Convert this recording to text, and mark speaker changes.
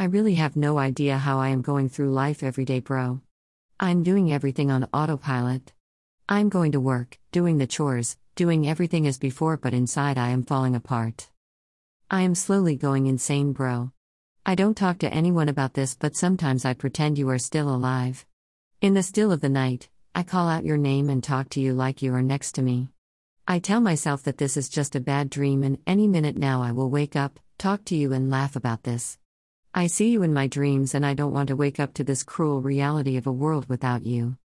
Speaker 1: I really have no idea how I am going through life every day, bro. I'm doing everything on autopilot. I'm going to work, doing the chores, doing everything as before, but inside I am falling apart. I am slowly going insane, bro. I don't talk to anyone about this, but sometimes I pretend you are still alive. In the still of the night, I call out your name and talk to you like you are next to me. I tell myself that this is just a bad dream, and any minute now I will wake up, talk to you, and laugh about this. I see you in my dreams, and I don't want to wake up to this cruel reality of a world without you.